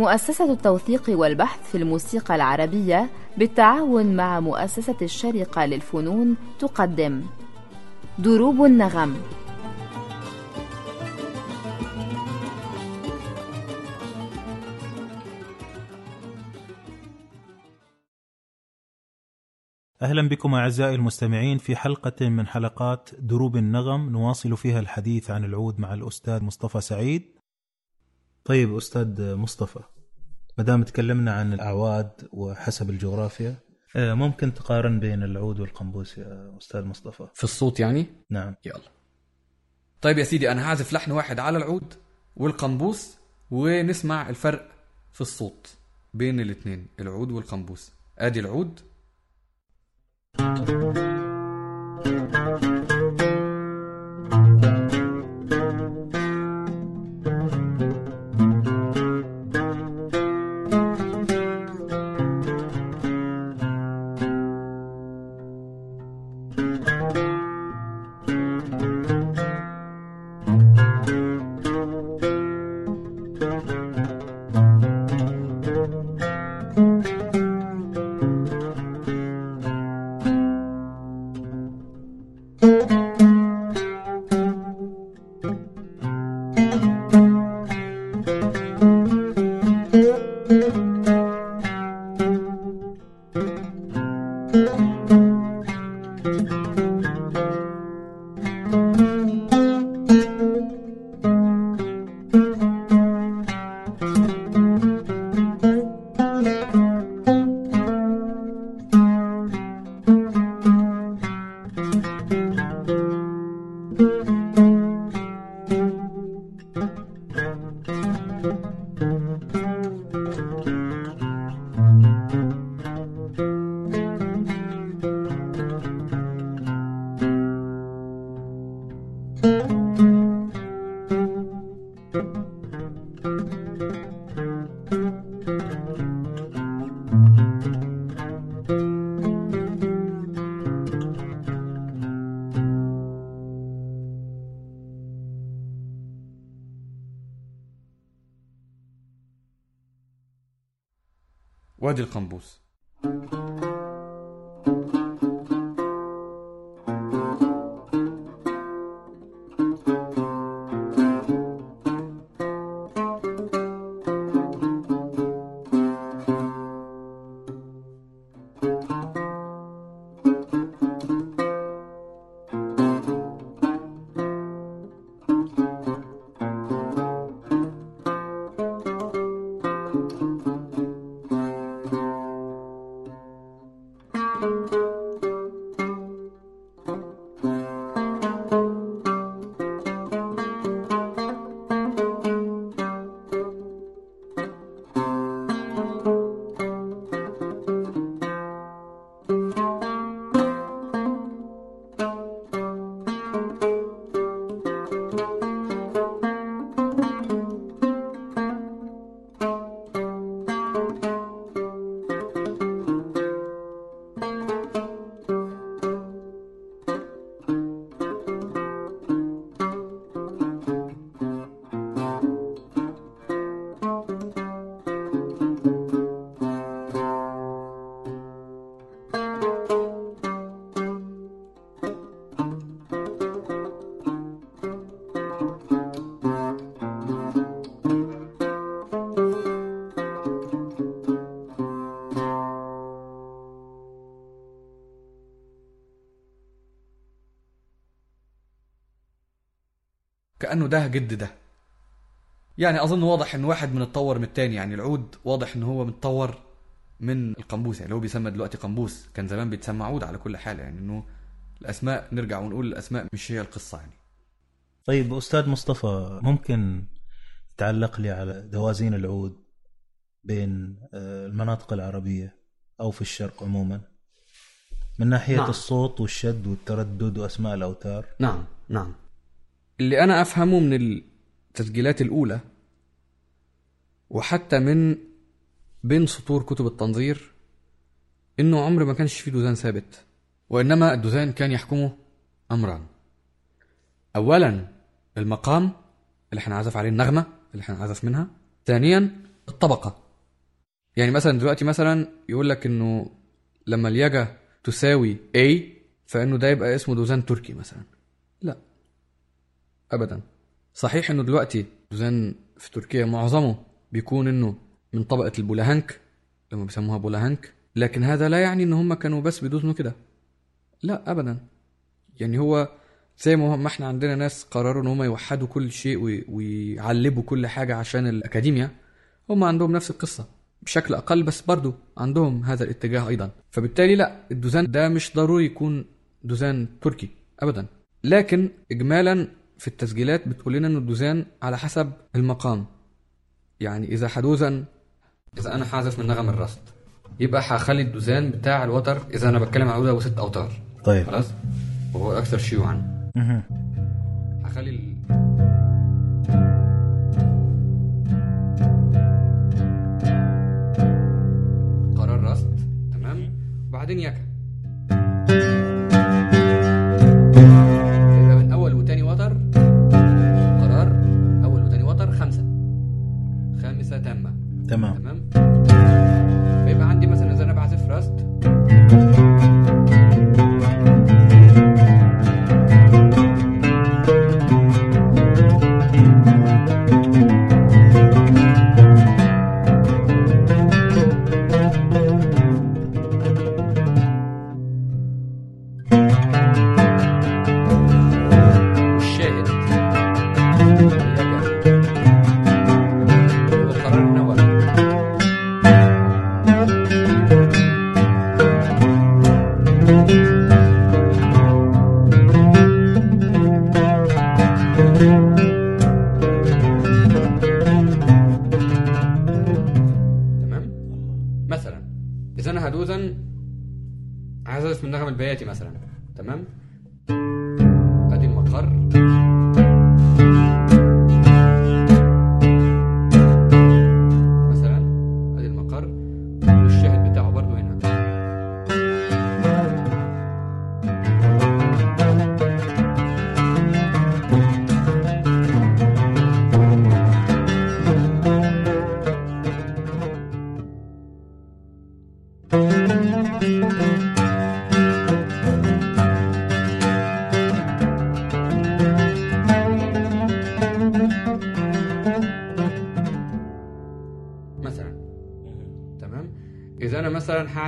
مؤسسة التوثيق والبحث في الموسيقى العربية بالتعاون مع مؤسسة الشرقة للفنون تقدم. دروب النغم. أهلا بكم أعزائي المستمعين في حلقة من حلقات دروب النغم. نواصل فيها الحديث عن العود مع الأستاذ مصطفى سعيد. طيب أستاذ مصطفى ما دام تكلمنا عن الأعواد وحسب الجغرافيا آه، ممكن تقارن بين العود والقنبوس يا أستاذ مصطفى؟ في الصوت يعني؟ نعم. يلا. طيب يا سيدي أنا هعزف لحن واحد على العود والقنبوس ونسمع الفرق في الصوت بين الاثنين العود والقنبوس. أدي العود. وادي القنبوس. كانه ده جد ده. يعني أظن واضح إن واحد من اتطور من التاني يعني العود واضح إن هو متطور من القنبوس يعني اللي هو بيسمى دلوقتي قنبوس. كان زمان بيتسمى عود على كل حال يعني إنه الأسماء نرجع ونقول الأسماء مش هي القصة يعني. طيب أستاذ مصطفى ممكن تعلق لي على دوازين العود بين آه، المناطق العربية أو في الشرق عموما؟ من ناحية نعم. الصوت والشد والتردد وأسماء الأوتار؟ نعم نعم. اللي أنا أفهمه من التسجيلات الأولى وحتى من بين سطور كتب التنظير إنه عمر ما كانش فيه دوزان ثابت وإنما الدوزان كان يحكمه أمران. اولا المقام اللي هنعزف عليه النغمة اللي هنعزف منها. ثانيا الطبقة. يعني مثلا دلوقتي مثلا يقول لك إنه لما اليكاه تساوي A فإنه ده يبقى اسمه دوزان تركي مثلا. لا ابدا. صحيح إنه دلوقتي دوزان في تركيا معظمه بيكون إنه من طبقة البولاهنك لما بيسموها بولاهنك لكن هذا لا يعني ان هم كانوا بس بيدوزنوا كده. لا ابدا. يعني هو زي ما إحنا عندنا ناس قرروا إن هم يوحدوا كل شيء وي- ويعلبوا كل حاجة عشان الاكاديميا هم عندهم نفس القصة بشكل أقل بس برضو عندهم هذا الاتجاه أيضا. فبالتالي لا الدوزان ده مش ضروري يكون دوزان تركي ابدا. لكن اجمالا في التسجيلات بتقول لنا ان الدوزان على حسب المقام. يعني إذا حدوزا إذا أنا حاذف من نغم الرصد. يبقى هخلي الدوزان بتاع الوتر إذا أنا بتكلم عن عودة وست أوتار. طيب. خلاص؟ وهو الاكثر شيوعا. هخلي ال... قرار رصد تمام؟ وبعدين يكا.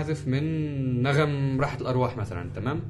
نعزف من نغم راحة الأرواح مثلا تمام؟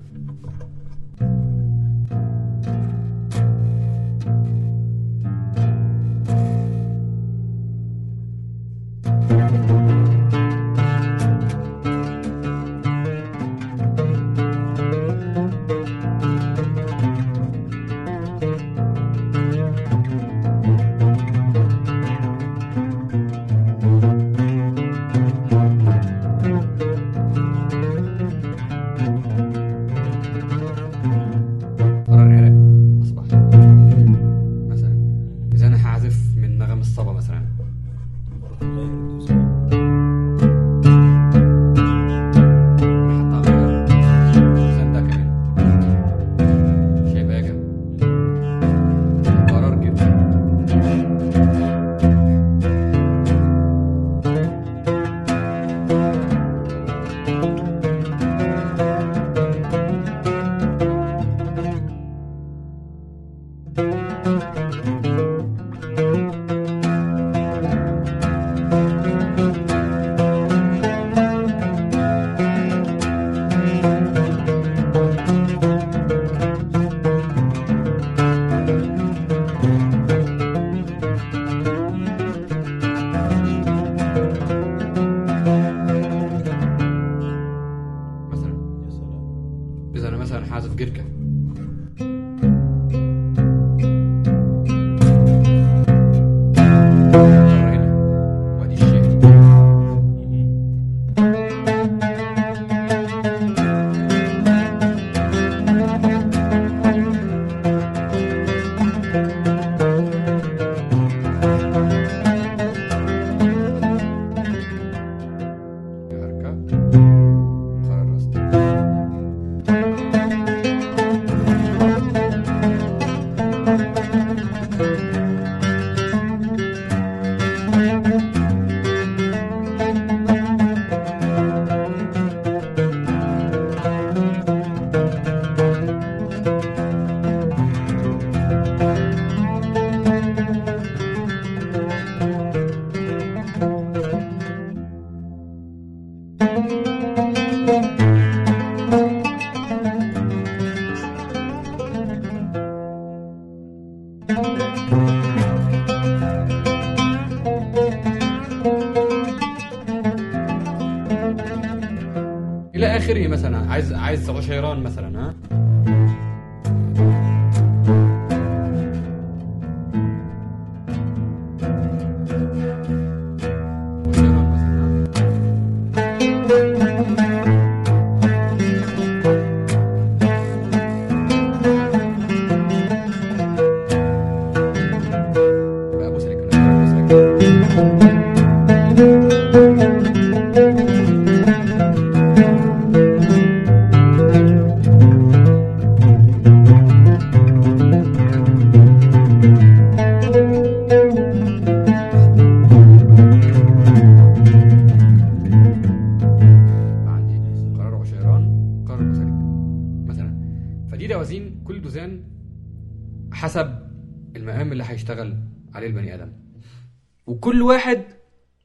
وكل واحد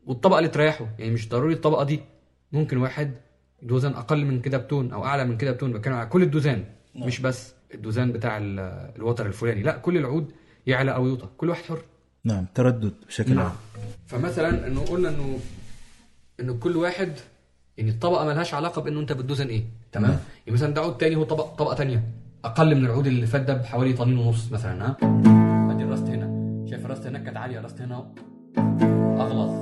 والطبقة اللي تريحه. يعني مش ضروري الطبقة دي. ممكن واحد دوزان أقل من كده بتون أو أعلى من كده بتون بتكلم على كل الدوزان. مش بس الدوزان بتاع ال- الوتر الفلاني. لا كل العود يعلى أو يوطى. كل واحد حر. نعم تردد بشكل عام. فمثلا إنه قلنا إنه إنه كل واحد يعني الطبقة ملهاش علاقة بإنه أنت بتدوزن إيه. تمام؟ نعم. يعني مثلا ده عود تاني هو طبقه طبقة تانية. أقل من العود اللي فات ده بحوالي طنين ونص مثلا ها؟ أدي الراست هنا. شايف الراست هناك كانت عالية الراست هنا اغلظ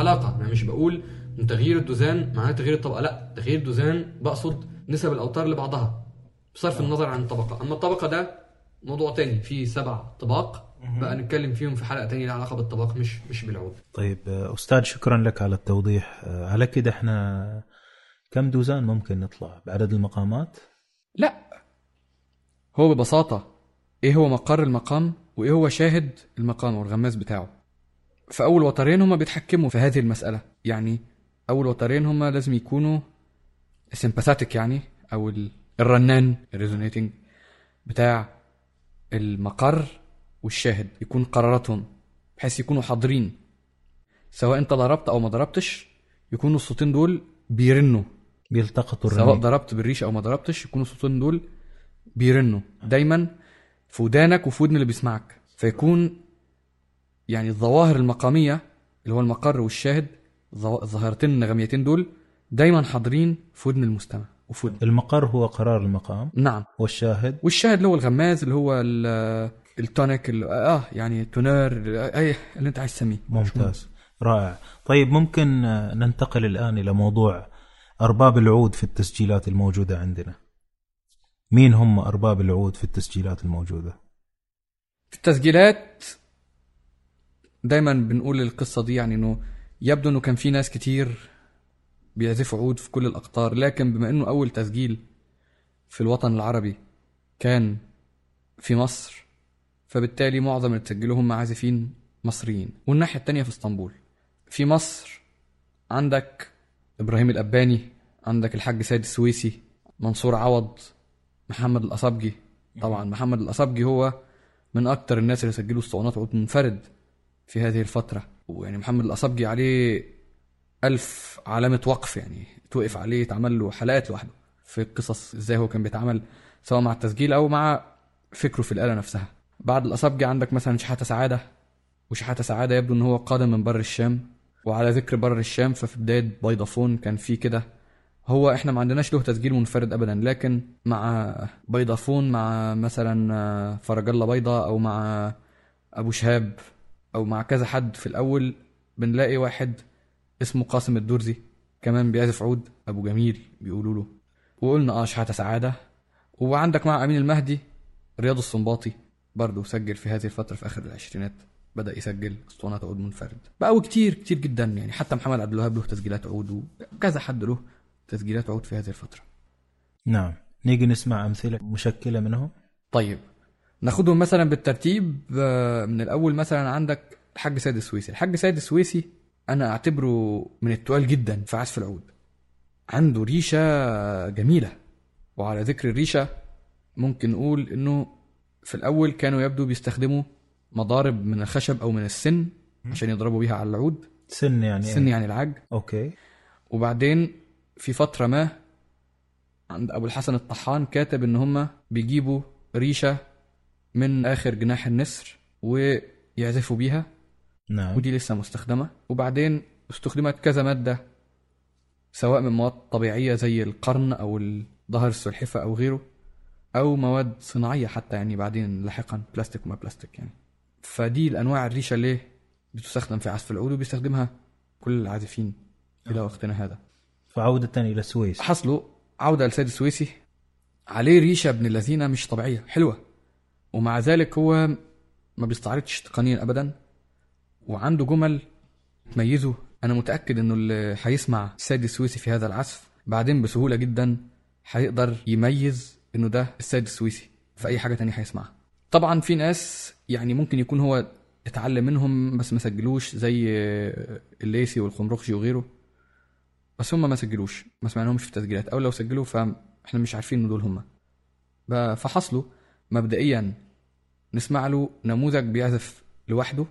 علاقة. أنا مش بقول إن تغيير الدوزان معناه تغيير الطبقة. لا تغيير الدوزان بقصد نسب الأوتار لبعضها بصرف النظر عن الطبقة. أما الطبقة ده موضوع تاني فيه سبع طباق بقى نتكلم فيهم في حلقة تانية لها علاقة بالطبق مش مش بالعود. طيب آه، أستاذ شكرا لك على التوضيح. آه، على كده إحنا كم دوزان ممكن نطلع؟ بعدد المقامات؟ لا. هو ببساطة إيه هو مقر المقام وإيه هو شاهد المقام والغماز بتاعه؟ فأول وترين هما بيتحكموا في هذه المسألة. يعني أول وترين هما لازم يكونوا sympathetic يعني أو ال- الرنان ال resonating بتاع المقر والشاهد يكون قراراتهم بحيث يكونوا حاضرين. سواء أنت ضربت أو ما ضربتش يكونوا الصوتين دول بيرنوا. بيلتقطوا سواء ضربت بالريش أو ما ضربتش يكونوا الصوتين دول بيرنوا. دايما في ودانك وفي ودن اللي بيسمعك. فيكون يعني الظواهر المقامية اللي هو المقر والشاهد الظاهرتين النغميتين دول دايما حاضرين في ودن المستمع وفي ودن. المقر هو قرار المقام؟ نعم. والشاهد؟ والشاهد اللي هو الغماز اللي هو ال- ال tonic اللي آه يعني تونير أي اللي أنت عايز تسميه. ممتاز. رائع. طيب ممكن ننتقل الآن إلى موضوع أرباب العود في التسجيلات الموجودة عندنا. مين هم أرباب العود في التسجيلات الموجودة؟ في التسجيلات دايما بنقول القصة دي يعني إنه يبدو إنه كان في ناس كتير بيعزفوا عود في كل الأقطار لكن بما إنه أول تسجيل في الوطن العربي كان في مصر فبالتالي معظم اللي تسجلوا هم عازفين مصريين. والناحية التانية في إسطنبول. في مصر عندك إبراهيم الأباني عندك الحاج سيد السويسي منصور عوض محمد الأصابجي طبعا محمد الأصابجي هو من أكتر الناس اللي سجلوا اسطوانات عود منفرد. في هذه الفترة. ويعني محمد الأصابجي عليه ألف علامة وقف يعني توقف عليه اتعمل له حلقات لوحده في القصص إزاي هو كان بيتعامل سواء مع التسجيل أو مع فكره في الآلة نفسها. بعد الأصابجي عندك مثلا شحاتة سعادة وشحاتة سعادة يبدو إن هو قادم من بر الشام. وعلى ذكر بر الشام ففي بداية بيضافون كان في كده. هو إحنا ما عندناش له تسجيل منفرد ابدا لكن مع بيضافون مع مثلا فرج الله بيضة أو مع أبو شهاب أو مع كذا حد في الأول بنلاقي واحد اسمه قاسم الدرزي كمان بيعزف عود أبو جميل بيقولوا له. وقلنا آه شحاتة سعادة. وعندك مع أمين المهدي رياض السنباطي برضه سجل في هذه الفترة في آخر العشرينات بدأ يسجل أسطوانات عود منفرد. بقى وكتير كتير جدا يعني حتى محمد عبد الوهاب له تسجيلات عود وكذا حد له تسجيلات عود في هذه الفترة. نعم. نيجي نسمع أمثلة مشكلة منهم؟ طيب. ناخدهم مثلا بالترتيب آه، من الأول مثلا عندك الحاج سيد السويسي. الحاج سيد السويسي أنا أعتبره من التقال جدا في عزف العود. عنده ريشة جميلة وعلى ذكر الريشة ممكن نقول إنه في الأول كانوا يبدو بيستخدموا مضارب من الخشب أو من السن عشان يضربوا بيها على العود. سن يعني السن إيه؟ يعني العج أوكي. وبعدين في فترة ما عند أبو الحسن الطحان كاتب إن هما بيجيبوا ريشة من آخر جناح النسر ويعزفوا بيها. نعم. ودي لسه مستخدمة. وبعدين استخدمت كذا مادة سواء من مواد طبيعية زي القرن أو ظهر السلحفة أو غيره أو مواد صناعية حتى يعني بعدين لاحقا بلاستيك وما بلاستيك يعني. فدي الأنواع الريشة اللي بتستخدم في عزف العود وبيستخدمها كل العازفين إلى وقتنا هذا. فعودة إلى السويس حصله عودة لسيد السويسي. عليه ريشة ابن الذين مش طبيعية. حلوة. ومع ذلك هو ما بيستعرضش تقنيا أبدا وعنده جمل تميزه. أنا متأكد إنه اللي هيسمع السيد السويسي في هذا العزف بعدين بسهولة جدا هيقدر يميز إنه ده السيد السويسي في أي حاجة تانية هيسمعها. طبعا في ناس يعني ممكن يكون هو اتعلم منهم بس ما سجلوش زي الليسي والخمرخشي وغيره بس هم ما سجلوش ما سمعناهمش في تسجيلات أو لو سجلوا فاحنا مش عارفين ان دول هم. فحصله مبدئيا نسمع له نموذج بيعزف لوحده؟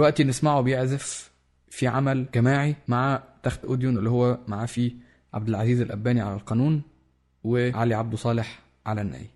دلوقتي نسمعه بيعزف في عمل جماعي مع تخت أوديون اللي هو معاه فيه عبد العزيز الأباني على القانون وعلي عبده صالح على الناي.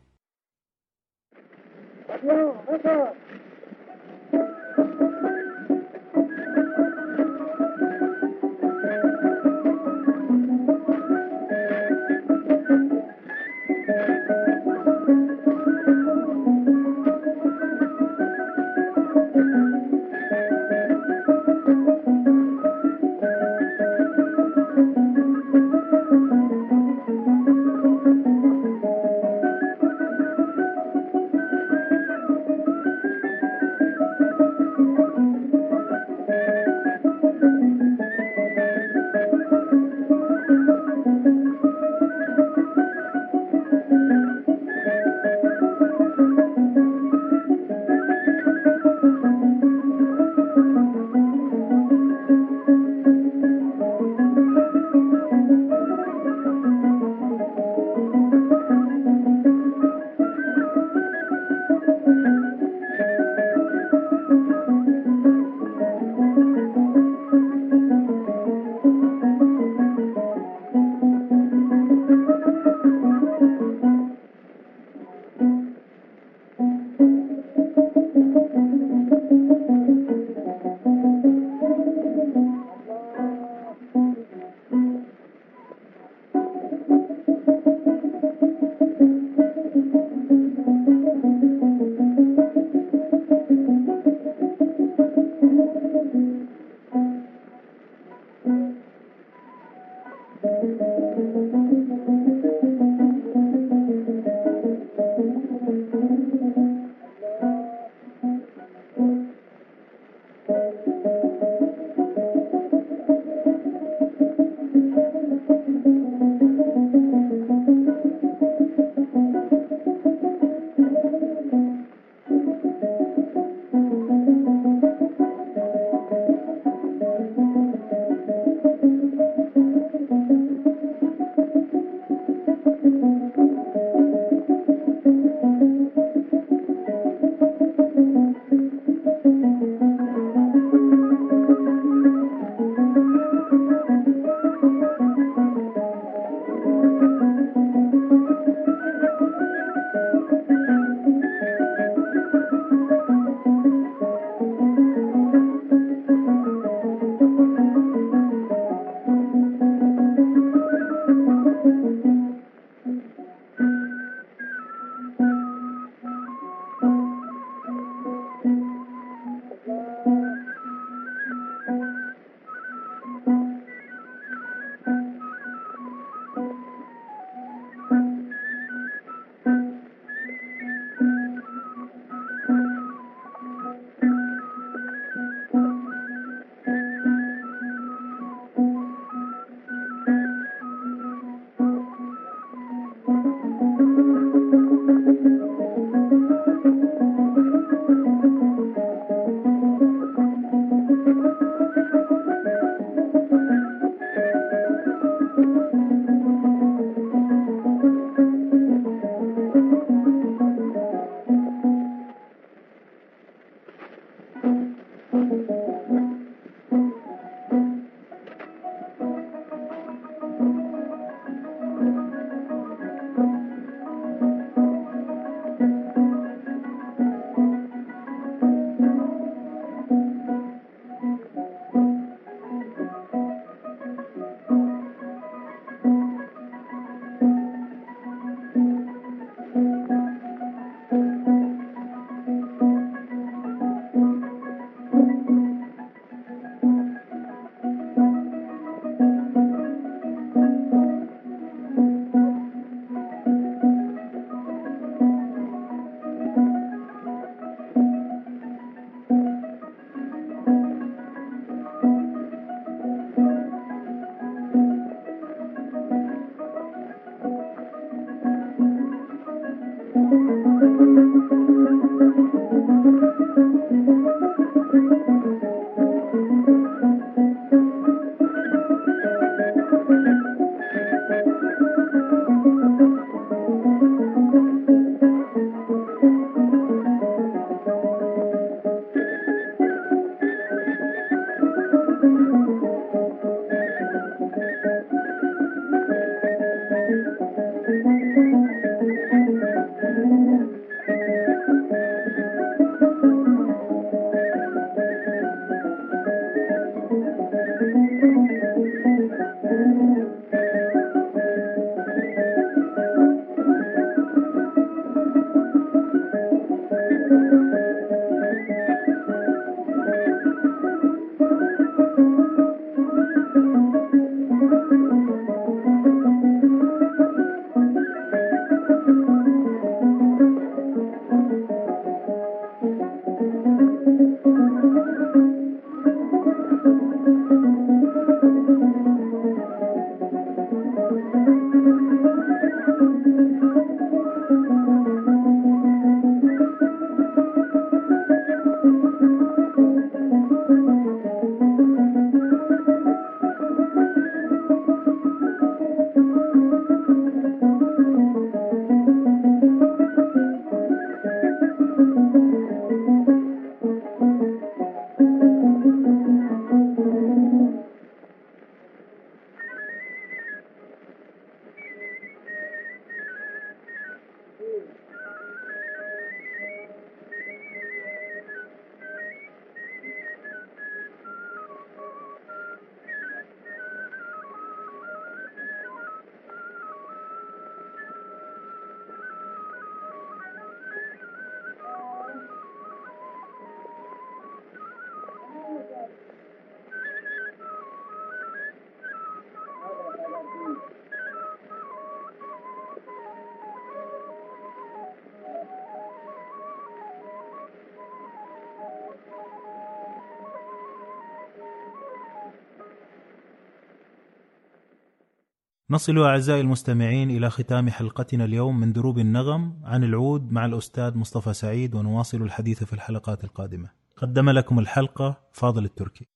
نصل أعزائي المستمعين إلى ختام حلقتنا اليوم من دروب النغم عن العود مع الأستاذ مصطفى سعيد ونواصل الحديث في الحلقات القادمة. قدم لكم الحلقة فاضل التركي.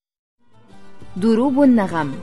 دروب النغم.